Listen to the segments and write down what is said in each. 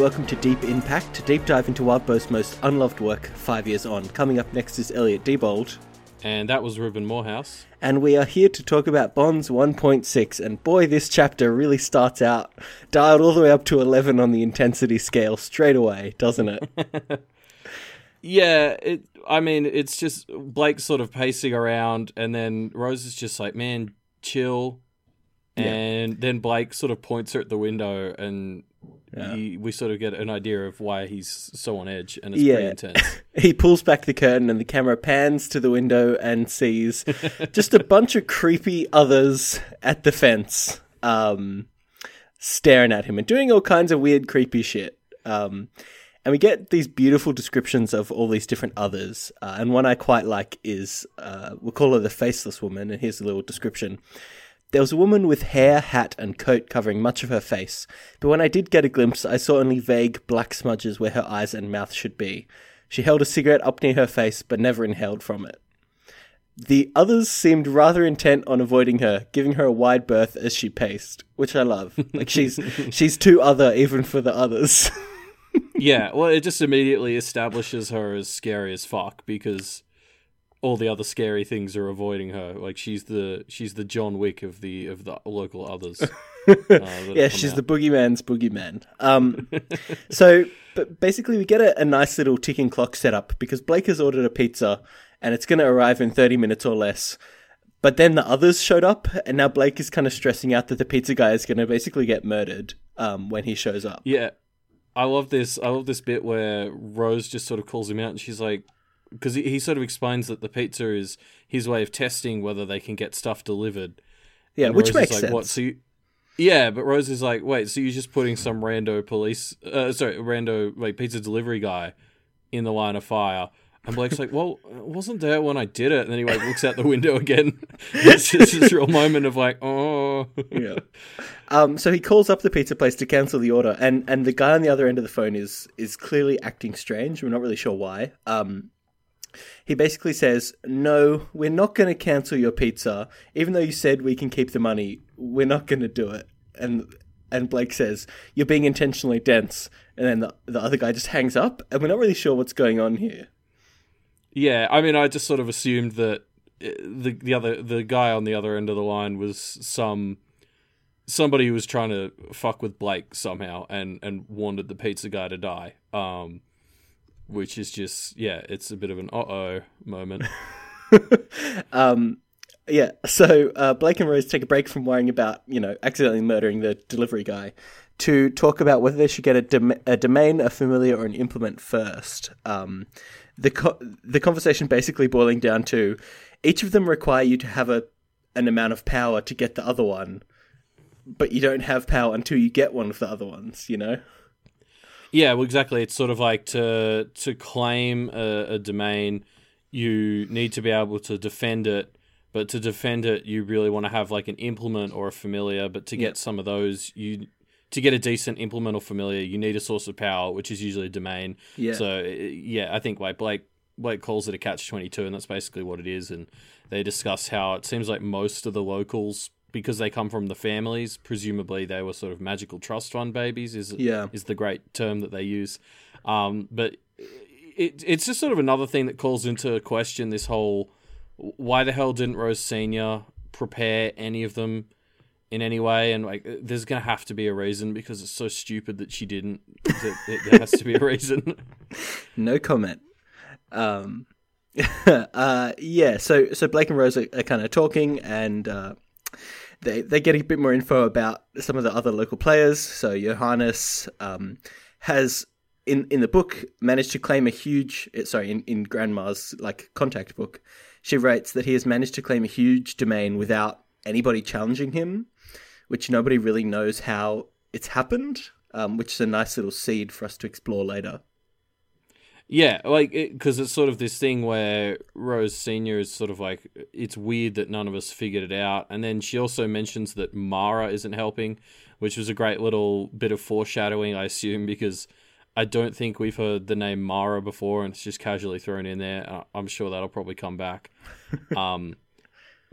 Welcome to Deep Impact, to deep dive into Wildbow's most unloved work five years on. Coming up next is Elliot Diebold. And that was Reuben Morehouse. And we are here to talk about Bonds 1.6. And boy, this chapter really starts out dialed all the way up to 11 on the intensity scale straight away, doesn't it? yeah, it. I mean, it's just Blake sort of pacing around, and then Rose is just like, man, chill. And yeah. then Blake sort of points her at the window, and yeah. he, we sort of get an idea of why he's so on edge, and it's yeah. pretty intense. he pulls back the curtain, and the camera pans to the window and sees just a bunch of creepy others at the fence, um, staring at him and doing all kinds of weird, creepy shit. Um, and we get these beautiful descriptions of all these different others. Uh, and one I quite like is uh, we'll call her the faceless woman. And here's a little description. There was a woman with hair, hat, and coat covering much of her face, but when I did get a glimpse, I saw only vague black smudges where her eyes and mouth should be. She held a cigarette up near her face, but never inhaled from it. The others seemed rather intent on avoiding her, giving her a wide berth as she paced, which I love. Like she's she's too other even for the others. yeah, well, it just immediately establishes her as scary as fuck because all the other scary things are avoiding her. Like she's the she's the John Wick of the of the local others. uh, yeah, she's out. the boogeyman's boogeyman. Um, so, but basically, we get a, a nice little ticking clock set up because Blake has ordered a pizza and it's going to arrive in thirty minutes or less. But then the others showed up, and now Blake is kind of stressing out that the pizza guy is going to basically get murdered um, when he shows up. Yeah, I love this. I love this bit where Rose just sort of calls him out, and she's like, because he, he sort of explains that the pizza is his way of testing whether they can get stuff delivered. Yeah, and which Rose makes like, sense. What? So you, yeah, but Rose is like, wait, so you're just putting some rando police, uh, sorry, rando like pizza delivery guy in the line of fire. And Blake's like, well, it wasn't there when I did it. And then he like looks out the window again. it's just this real moment of like, oh. yeah. Um, so he calls up the pizza place to cancel the order, and and the guy on the other end of the phone is is clearly acting strange. We're not really sure why. Um, he basically says, No, we're not going to cancel your pizza. Even though you said we can keep the money, we're not going to do it. And and Blake says, You're being intentionally dense. And then the, the other guy just hangs up, and we're not really sure what's going on here. Yeah, I mean, I just sort of assumed that uh, the the other the guy on the other end of the line was some somebody who was trying to fuck with Blake somehow and and wanted the pizza guy to die. Um, which is just yeah, it's a bit of an uh oh moment. um, yeah, so uh, Blake and Rose take a break from worrying about you know accidentally murdering the delivery guy to talk about whether they should get a, dom- a domain, a familiar, or an implement first. Um, the co- the conversation basically boiling down to each of them require you to have a an amount of power to get the other one, but you don't have power until you get one of the other ones. You know. Yeah, well, exactly. It's sort of like to to claim a, a domain, you need to be able to defend it. But to defend it, you really want to have like an implement or a familiar. But to get some of those, you to get a decent implement or familiar, you need a source of power, which is usually a domain. Yeah. So eh, yeah, I think like Blake Blake calls it a catch twenty two, and that's basically what it is. And they discuss how it seems like most of the locals because they come from the families. Presumably, they were sort of magical trust fund babies. Is yeah. is the great term that they use. Um, but it, it's just sort of another thing that calls into question this whole why the hell didn't Rose Senior prepare any of them in any way? And like, there's gonna have to be a reason because it's so stupid that she didn't. there has to be a reason. no comment. Um, uh, yeah. So so Blake and Rose are, are kind of talking and. Uh, they they get a bit more info about some of the other local players. So Johannes um, has in in the book managed to claim a huge eh, sorry in in Grandma's like contact book. She writes that he has managed to claim a huge domain without anybody challenging him, which nobody really knows how it's happened. Um, which is a nice little seed for us to explore later. Yeah, like because it, it's sort of this thing where Rose Senior is sort of like it's weird that none of us figured it out, and then she also mentions that Mara isn't helping, which was a great little bit of foreshadowing, I assume, because I don't think we've heard the name Mara before, and it's just casually thrown in there. I'm sure that'll probably come back. um,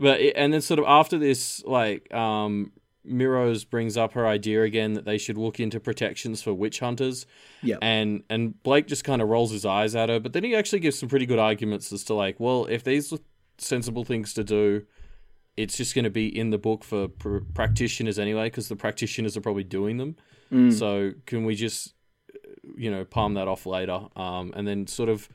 but and then sort of after this, like um, Miros brings up her idea again that they should look into protections for witch hunters. Yeah. And and Blake just kind of rolls his eyes at her, but then he actually gives some pretty good arguments as to like, well, if these are sensible things to do, it's just going to be in the book for pr- practitioners anyway, because the practitioners are probably doing them. Mm. So can we just, you know, palm that off later? Um, and then sort of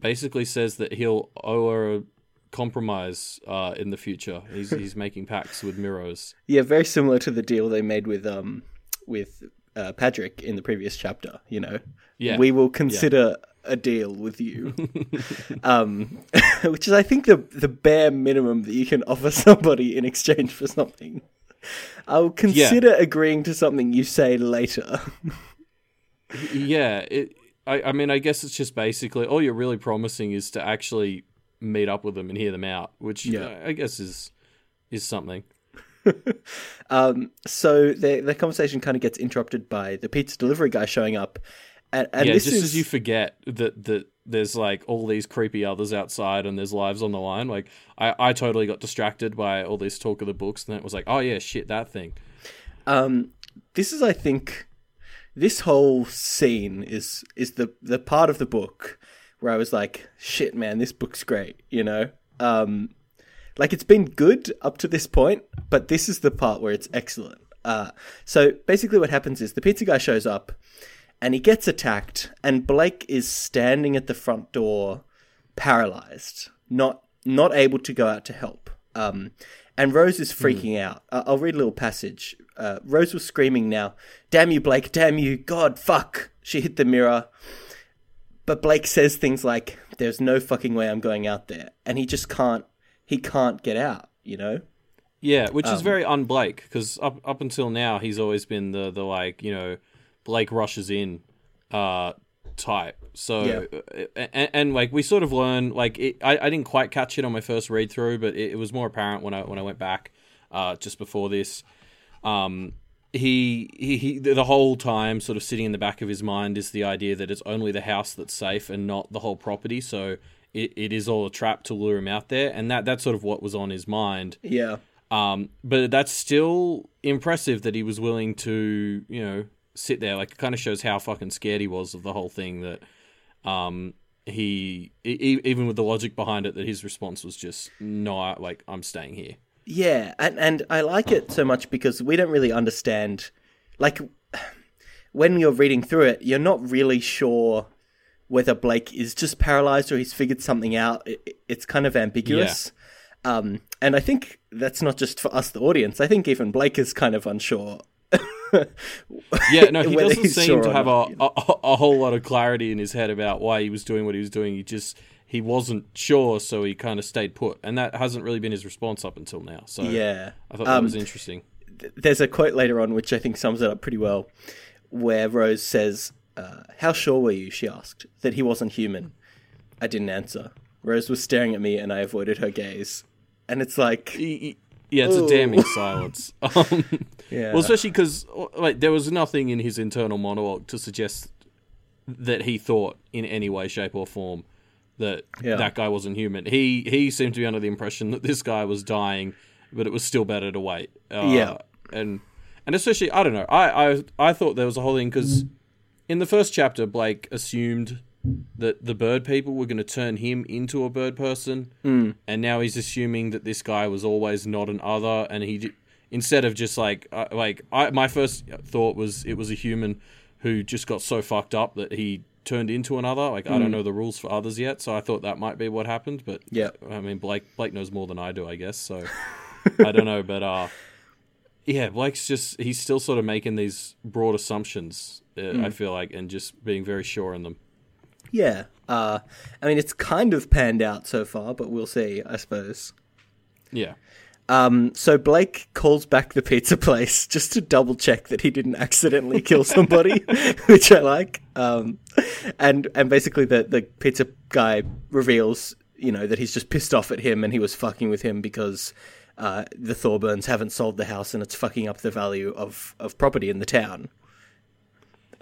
basically says that he'll owe her a compromise uh, in the future. He's he's making pacts with Miros. Yeah, very similar to the deal they made with um with uh, Patrick in the previous chapter. You know, Yeah. we will consider a deal with you, um, which is I think the the bare minimum that you can offer somebody in exchange for something. I'll consider agreeing to something you say later. yeah. It. I, I mean, I guess it's just basically all you're really promising is to actually meet up with them and hear them out, which Yeah. I, I guess is is something. Um, so the the conversation kind of gets interrupted by the pizza delivery guy showing up, and, and yeah, this just is as you forget that that there's like all these creepy others outside and there's lives on the line. Like I, I totally got distracted by all this talk of the books, and it was like, oh yeah, shit, that thing. um, this is I think this whole scene is is the the part of the book where I was like, shit, man, this book's great. You know, um, like it's been good up to this point, but this is the part where it's excellent. Uh, so basically, what happens is the pizza guy shows up, and he gets attacked, and Blake is standing at the front door, paralyzed, not not able to go out to help. Um, and Rose is freaking out. Uh, I'll read a little passage. Uh, Rose was screaming now, "Damn you, Blake! Damn you! God, fuck!" She hit the mirror. But Blake says things like, "There's no fucking way I'm going out there," and he just can't. He can't get out. You know. Yeah, which Um, is very un-Blake because up up until now he's always been the the like you know Blake rushes in uh type. So and, and like we sort of learn like it, I I didn't quite catch it on my first read through, but it, it was more apparent when I when I went back uh just before this. Um, he, he he the whole time sort of sitting in the back of his mind is the idea that it's only the house that's safe and not the whole property. So it, it is all a trap to lure him out there, and that that's sort of what was on his mind. Yeah. Um, but that's still impressive that he was willing to, you know, sit there. Like, it kind of shows how fucking scared he was of the whole thing. That, um, he e- even with the logic behind it, that his response was just no, I- like I'm staying here. Yeah, and and I like it so much because we don't really understand like when you're reading through it, you're not really sure whether Blake is just paralyzed or he's figured something out. It, it's kind of ambiguous. Um, and I think that's not just for us, the audience. I think even Blake is kind of unsure. Yeah, no, he doesn't seem sure to have not, a, a a whole lot of clarity in his head about why he was doing what he was doing. He just he wasn't sure, so he kind of stayed put, and that hasn't really been his response up until now. So Yeah. I thought that Um, was interesting. there's a quote later on which I think sums it up pretty well, where Rose says, uh, "How sure were you?" She asked that he wasn't human. I didn't answer. Rose was staring at me, and I avoided her gaze. And it's like, Yeah, it's Ooh. a damning silence. Um, yeah, Well, especially because like there was nothing in his internal monologue to suggest that he thought in any way, shape, or form that Yeah. that guy wasn't human. He he seemed to be under the impression that this guy was dying, but it was still better to wait. Uh, Yeah. and and especially I don't know. I I I thought there was a whole thing because in the first chapter, Blake assumed that the bird people were going to turn him into a bird person, Mm. and now he's assuming that this guy was always not an other, and he instead of just like uh, like I, my first thought was it was a human who just got so fucked up that he turned into another. Like I don't know the rules for others yet, so I thought that might be what happened. But Yeah. I mean Blake Blake knows more than I do, I guess. So I don't know, but uh, yeah, Blake's just he's still sort of making these broad assumptions. Uh, I feel like, and just being very sure in them. yeah. Uh, I mean, it's kind of panned out so far, but we'll see. I suppose. Yeah. Um, so Blake calls back the pizza place just to double check that he didn't accidentally kill somebody, which I like. Um, and and basically the the pizza guy reveals, you know, that he's just pissed off at him and he was fucking with him because uh, the Thorburns haven't sold the house and it's fucking up the value of of property in the town.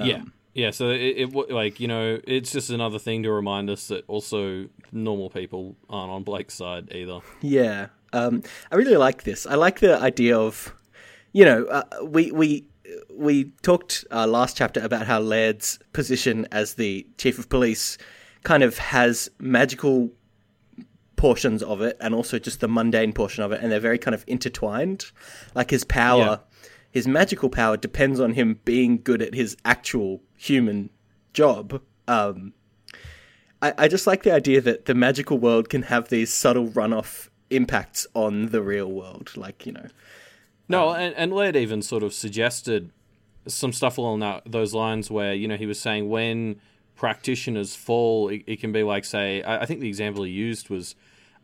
yeah. Yeah, so it, it like you know it's just another thing to remind us that also normal people aren't on Blake's side either. Yeah. Um, I really like this. I like the idea of, you know, uh, we we we talked uh, last chapter about how Laird's position as the chief of police kind of has magical portions of it and also just the mundane portion of it, and they're very kind of intertwined. Like his power. His magical power depends on him being good at his actual human job. Um, I, I just like the idea that the magical world can have these subtle runoff impacts on the real world. Like, you know, No, and, and Laird even sort of suggested some stuff along that, those lines where, you know, he was saying when practitioners fall, it, it can be like, say, I, I think the example he used was,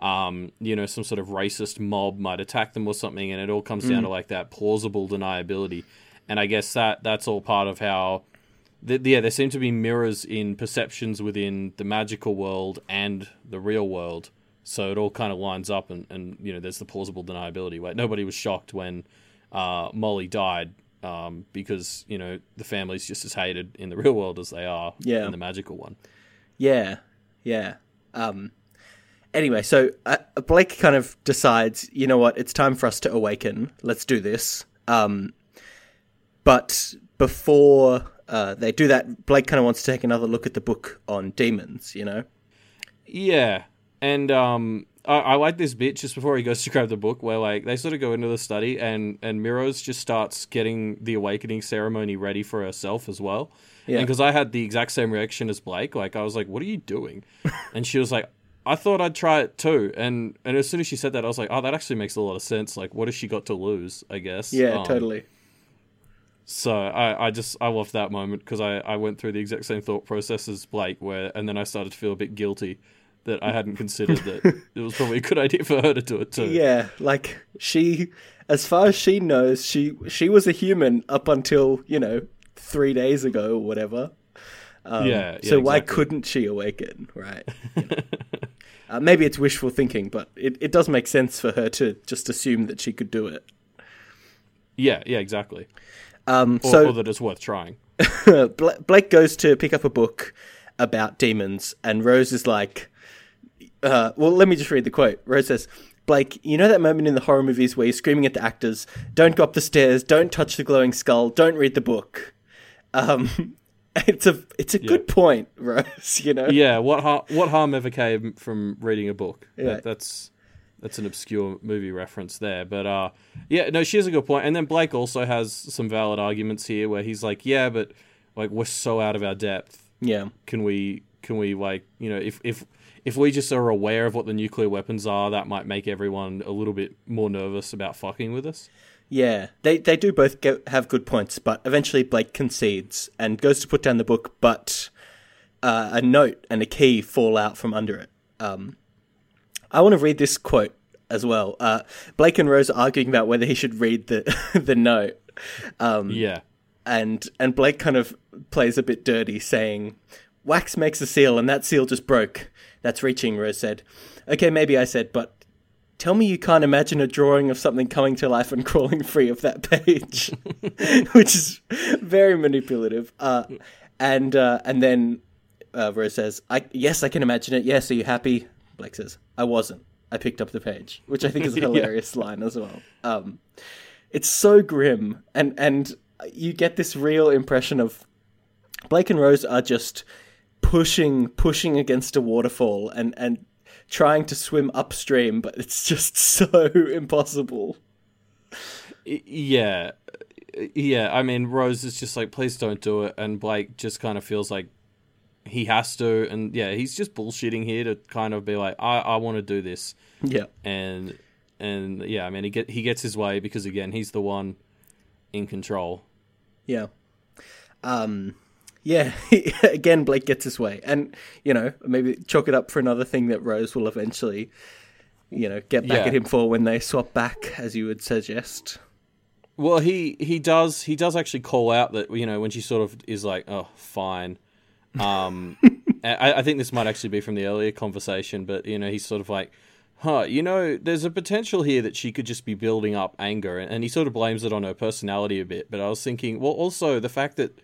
um, you know, some sort of racist mob might attack them or something, and it all comes down to like that plausible deniability. And I guess that that's all part of how, th- yeah, there seem to be mirrors in perceptions within the magical world and the real world. So it all kind of lines up, and, and you know, there's the plausible deniability. Where nobody was shocked when uh, Molly died, um, because you know the family's just as hated in the real world as they are Yeah. in the magical one. Yeah, yeah. Um, anyway, so uh, Blake kind of decides, you know what, it's time for us to awaken. Let's do this. Um, but before uh, they do that, Blake kind of wants to take another look at the book on demons. You know? Yeah, and um, I, I like this bit just before he goes to grab the book, where like they sort of go into the study, and and Miros just starts getting the awakening ceremony ready for herself as well. Yeah. And because I had the exact same reaction as Blake, like I was like, "What are you doing?" and she was like. I thought I'd try it too, and and as soon as she said that, I was like, "Oh, that actually makes a lot of sense. Like, what has she got to lose? I guess." Yeah, Um, totally. So I, I just I loved that moment because I, I went through the exact same thought process as Blake, where and then I started to feel a bit guilty that I hadn't considered that it was probably a good idea for her to do it too. Yeah, like she, as far as she knows, she she was a human up until you know three days ago or whatever. Um, Yeah, yeah, so why exactly. couldn't she awaken? Right. You know. Uh, maybe it's wishful thinking, but it, it does make sense for her to just assume that she could do it. yeah, yeah, exactly. Um, Or, so or that it's worth trying. Blake goes to pick up a book about demons, and Rose is like, uh, well, let me just read the quote. Rose says, Blake, you know that moment in the horror movies where you're screaming at the actors, don't go up the stairs, don't touch the glowing skull, don't read the book. Um, it's a it's a good point, Rose. You know, Yeah, what har- what harm ever came from reading a book? Yeah. That, that's that's an obscure movie reference there, but uh, yeah, no, she has a good point. And then Blake also has some valid arguments here, where he's like, yeah, but like we're so out of our depth. yeah, can we can we like you know if if if we just are aware of what the nuclear weapons are that might make everyone a little bit more nervous about fucking with us yeah. They they do both go, have good points, but eventually Blake concedes and goes to put down the book, but uh, a note and a key fall out from under it. Um, I want to read this quote as well. Uh, Blake and Rose are arguing about whether he should read the the note, um, yeah and and Blake kind of plays a bit dirty, saying, "Wax makes a seal, and that seal just broke." That's reaching. Rose said. Okay, maybe I said, but tell me you can't imagine a drawing of something coming to life and crawling free of that page, which is very manipulative. Uh, and uh, and then uh, Rose says, "I yes, I can imagine it. Yes, are you happy?" Blake says, "I wasn't. I picked up the page," which I think is a Yeah. hilarious line as well. Um, it's so grim, and and you get this real impression of Blake and Rose are just pushing pushing against a waterfall and and trying to swim upstream, but it's just so impossible. Yeah. Yeah i mean rose is just like please don't do it and blake just kind of feels like he has to and yeah he's just bullshitting here to kind of be like i, I want to do this. Yeah, and and yeah i mean he get he gets his way because again he's the one in control. Yeah, um, yeah. Again, Blake gets his way, and you know maybe chalk it up for another thing that Rose will eventually, you know, get back Yeah. at him for when they swap back, as you would suggest. Well, he he does he does actually call out that you know when she sort of is like, oh, fine. Um, I, I think this might actually be from the earlier conversation, but you know he's sort of like, huh, you know, there's a potential here that she could just be building up anger, and, and he sort of blames it on her personality a bit. But I was thinking, well, also the fact that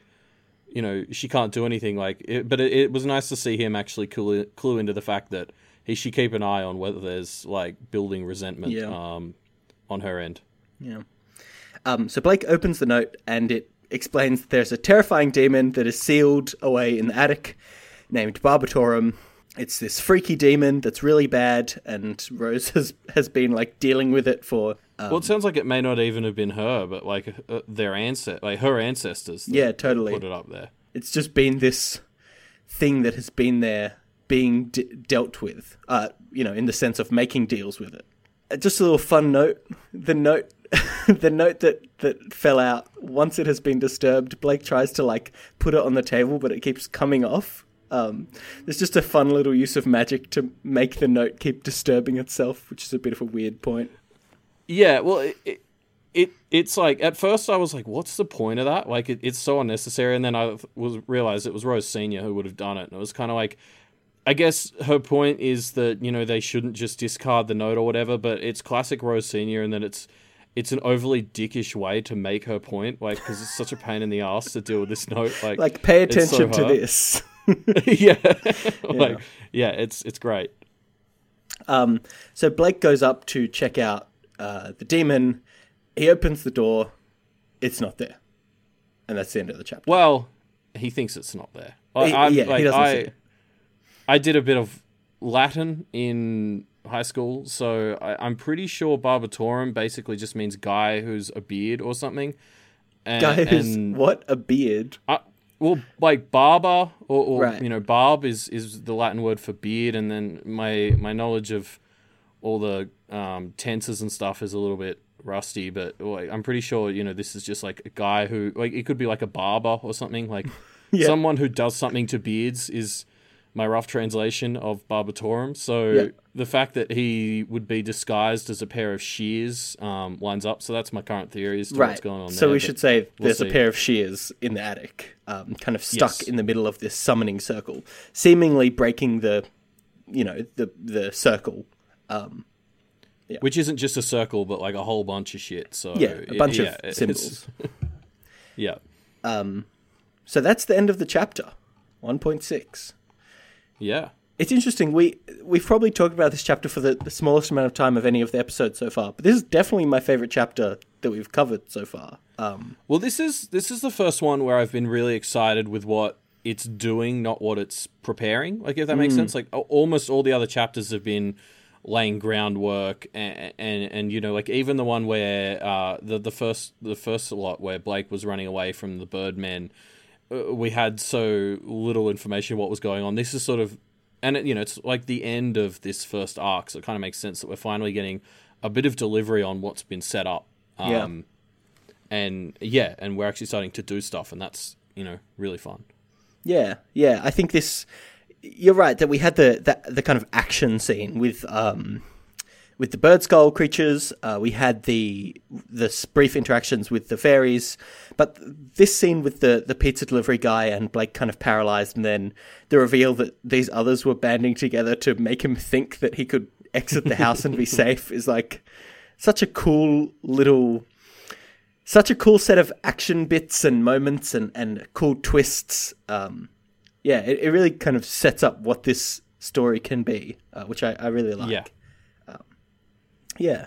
you know she can't do anything like, it, but it, it was nice to see him actually clue, clue into the fact that he should keep an eye on whether there's like building resentment Yeah. um, on her end. Yeah. Um, so Blake opens the note and it explains that there's a terrifying demon that is sealed away in the attic named Barbatorem. It's this freaky demon that's really bad, and Rose has has been like dealing with it for um, well, it sounds like it may not even have been her, but like uh, their ancest, like her ancestors. Yeah, totally. Put it up there. it's just been this thing that has been there being d- dealt with uh you know in the sense of making deals with it Uh, just a little fun note the note the note that that fell out once it has been disturbed blake tries to like put it on the table but it keeps coming off um there's just a fun little use of magic to make the note keep disturbing itself which is a bit of a weird point Yeah, well, it, it, it it's like at first I was like, what's the point of that? Like, it, it's so unnecessary. And then I was realized it was Rose Senior who would have done it, and it was kind of like, I guess her point is that you know they shouldn't just discard the note or whatever, but it's classic Rose Senior, and that it's it's an overly dickish way to make her point, like because it's such a pain in the ass to deal with this note. Like, like pay it's so attention to this yeah, like yeah, it's it's great. Um, so Blake goes up to check out uh, the demon. He opens the door. It's not there, and that's the end of the chapter. Well, he thinks it's not there. I, He- yeah, he doesn't I, see it. I did a bit of Latin in high school, so I, I'm pretty sure Barbatorem basically just means guy who's a beard or something. And, Guy who's and what a beard. I, well, like barber or, or Right. you know, barb is is the Latin word for beard, and then my my knowledge of all the um, tenses and stuff is a little bit rusty, but like, I'm pretty sure you know this is just like a guy who like it could be like a barber or something like Yeah. someone who does something to beards is my rough translation of Barbatorem. So Yeah. the fact that he would be disguised as a pair of shears um, lines up. So that's my current theory as to Right. what's going on so there. we should say we'll there's a pair of shears in the attic, um, kind of stuck Yes. in the middle of this summoning circle, seemingly breaking the, you know, the the circle. Um, which isn't just a circle, but like a whole bunch of shit. So yeah, a it- bunch yeah, of symbols. Yeah, Um, So that's the end of the chapter, one point six. Yeah, It's interesting. We we've probably talked about this chapter for the, the smallest amount of time of any of the episodes so far, but this is definitely my favorite chapter that we've covered so far. Um, Well, this is this is the first one where I've been really excited with what it's doing, not what it's preparing. Like if that makes sense. Like almost all the other chapters have been laying groundwork, and and, and you know, like even the one where uh, the the first the first lot where Blake was running away from the Birdmen, we had so little information what was going on. This is sort of, and it, you know, it's like the end of this first arc, so it kind of makes sense that we're finally getting a bit of delivery on what's been set up. Yeah. Um, and yeah, and we're actually starting to do stuff, and that's you know really fun. Yeah, yeah. I think this. You're right that we had the the, the kind of action scene with um with the bird skull creatures. Uh, we had the the brief interactions with the fairies, but this scene with the the pizza delivery guy and Blake kind of paralyzed, and then the reveal that these others were banding together to make him think that he could exit the house and be safe is like such a cool little such a cool set of action bits and moments and, and cool twists. Um, yeah, it, it really kind of sets up what this story can be, uh, which I, I really like. Yeah. Yeah.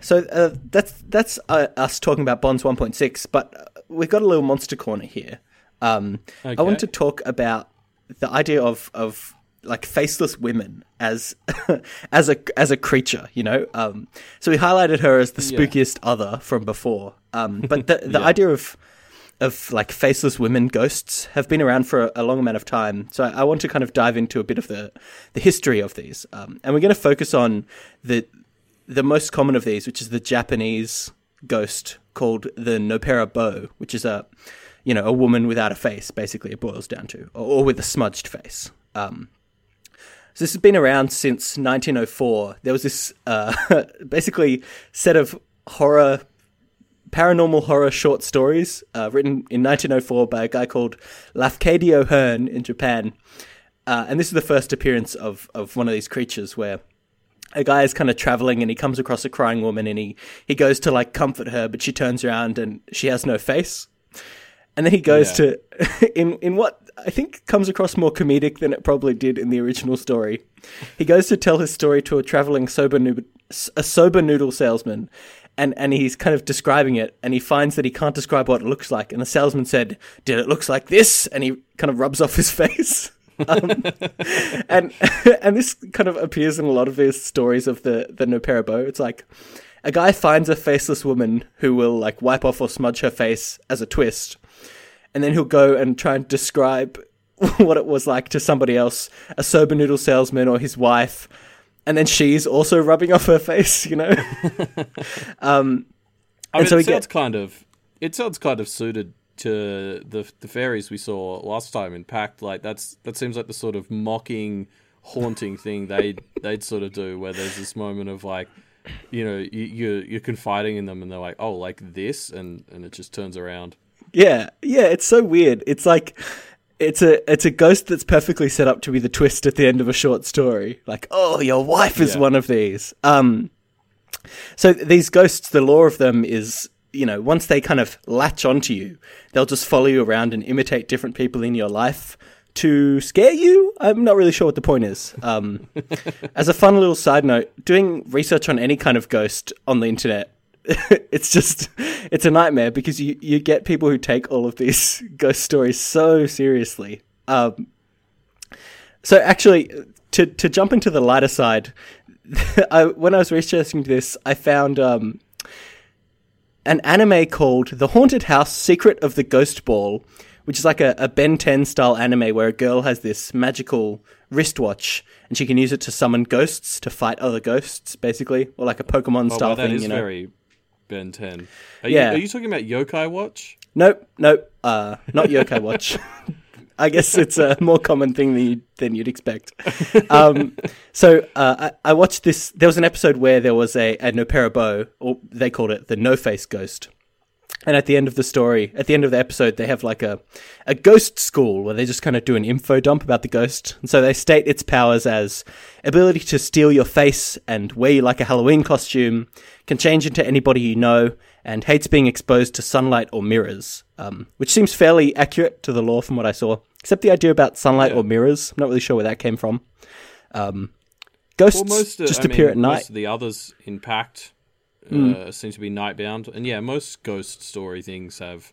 So uh, that's that's uh, us talking about Bonds 1.6, but uh, we've got a little monster corner here. Um, I want to talk about the idea of of like faceless women as as a as a creature, you know. Um, so we highlighted her as the Yeah. spookiest other from before, um, but the the idea of of like faceless women ghosts have been around for a, a long amount of time. So I, I want to kind of dive into a bit of the the history of these, um, and we're going to focus on the the most common of these, which is the Japanese ghost called the Nopera Bo, which is a you know a woman without a face. Basically, it boils down to, or, or with a smudged face. Um, so this has been around since 1904. There was this uh, basically set of horror, paranormal horror short stories uh, written in 1904 by a guy called Lafcadio Hearn in Japan. Uh, and this is the first appearance of, of one of these creatures where a guy is kind of traveling and he comes across a crying woman and he, he goes to like comfort her, but she turns around and she has no face. And then he goes Yeah. to in in what I think comes across more comedic than it probably did in the original story. He goes to tell his story to a traveling soba, noodle, a soba noodle salesman, and and he's kind of describing it, and he finds that he can't describe what it looks like. And the salesman said, "Did it looks like this?" And he kind of rubs off his face. Um, and and this kind of appears in a lot of these stories of the the No Bow. It's like a guy finds a faceless woman who will like wipe off or smudge her face as a twist, and then he'll go and try and describe what it was like to somebody else, a soba noodle salesman or his wife, and then she's also rubbing off her face, you know. um, I mean, so it sounds get kind of it sounds kind of suited to the the fairies we saw last time in Pact. Like that's that seems like the sort of mocking, haunting thing they they'd sort of do, where there's this moment of like, you know, you, you're you're confiding in them, and they're like, oh, like this, and and it just turns around. yeah, yeah, it's so weird. It's like it's a it's a ghost that's perfectly set up to be the twist at the end of a short story. Like, oh, your wife is Yeah. one of these. Um, so these ghosts, the lore of them is, you know, once they kind of latch onto you, they'll just follow you around and imitate different people in your life to scare you. I'm not really sure what the point is. Um, as a fun little side note, doing research on any kind of ghost on the internet. it's just it's a nightmare because you, you get people who take all of these ghost stories so seriously. Um, so actually, to to jump into the lighter side, I, when I was researching this, I found um, an anime called The Haunted House: Secret of the Ghost Ball, which is like a, a Ben 10 style anime where a girl has this magical wristwatch and she can use it to summon ghosts to fight other ghosts, basically, or like a Pokemon Oh, style wow, that thing. is you know? very Ben Ten. Are Yeah. you, are you talking about Yokai Watch? Nope, nope, uh, not Yokai Watch. I guess it's a more common thing than, you, than you'd expect. Um, so uh, I, I watched this. There was an episode where there was a, a Noperabo, or they called it the No Face Ghost. And at the end of the story, at the end of the episode, they have like a, a ghost school where they just kind of do an info dump about the ghost. And so they state its powers as ability to steal your face and wear you like a Halloween costume, can change into anybody you know, and hates being exposed to sunlight or mirrors, um, which seems fairly accurate to the lore from what I saw. Except the idea about sunlight Yeah. or mirrors, I'm not really sure where that came from. Um, ghosts Well, most uh, just I appear mean, at night. Most of the others in Pact uh, Hmm. seem to be nightbound, and yeah, most ghost story things have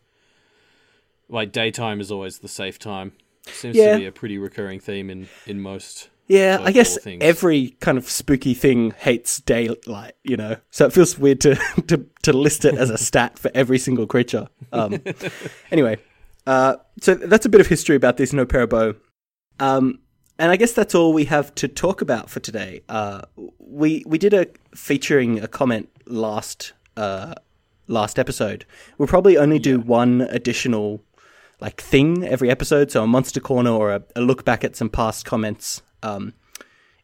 like daytime is always the safe time. Seems Yeah. to be a pretty recurring theme in in most. Yeah, I guess things. every kind of spooky thing hates daylight, you know. So it feels weird to to, to list it as a stat for every single creature. Um, anyway, uh, so that's a bit of history about this No Parabo. Um, and I guess that's all we have to talk about for today. Uh, we we did a featuring a comment last uh, last episode. We'll probably only do one additional like thing every episode, so a monster corner or a, a look back at some past comments. Um,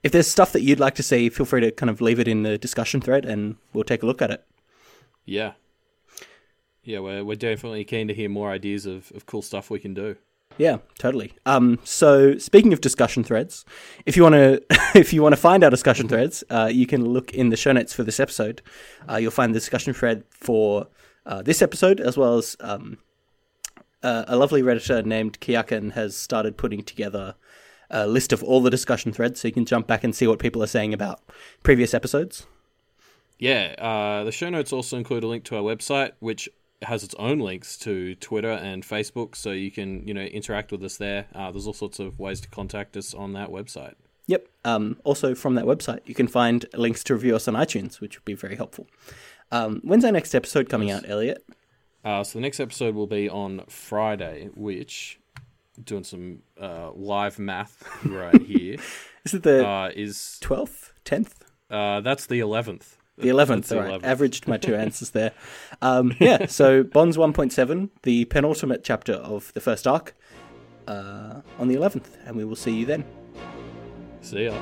if there's stuff that you'd like to see, feel free to kind of leave it in the discussion thread, and we'll take a look at it. Yeah, yeah, we're we're definitely keen to hear more ideas of, of cool stuff we can do. Yeah, totally. Um, so speaking of discussion threads, if you want to, if you want to find our discussion threads, uh, you can look in the show notes for this episode. Uh, you'll find the discussion thread for uh, this episode as well as um, uh, a lovely redditor named Kiakan has started putting together a list of all the discussion threads, so you can jump back and see what people are saying about previous episodes. Yeah, uh, the show notes also include a link to our website, which has its own links to Twitter and Facebook, so you can you know interact with us there. Uh, there's all sorts of ways to contact us on that website. Yep. Um, also, from that website, you can find links to review us on iTunes, which would be very helpful. Um, when's our next episode coming out, Elliot? Uh, so the next episode will be on Friday, which doing some uh, live math right here Is it the uh, is twelfth, tenth, uh, that's the eleventh. The eleventh? All right, averaged my two answers there. Um, yeah. So Bonds one point seven, the penultimate chapter of the first arc, uh, on the eleventh, and we will see you then. See ya.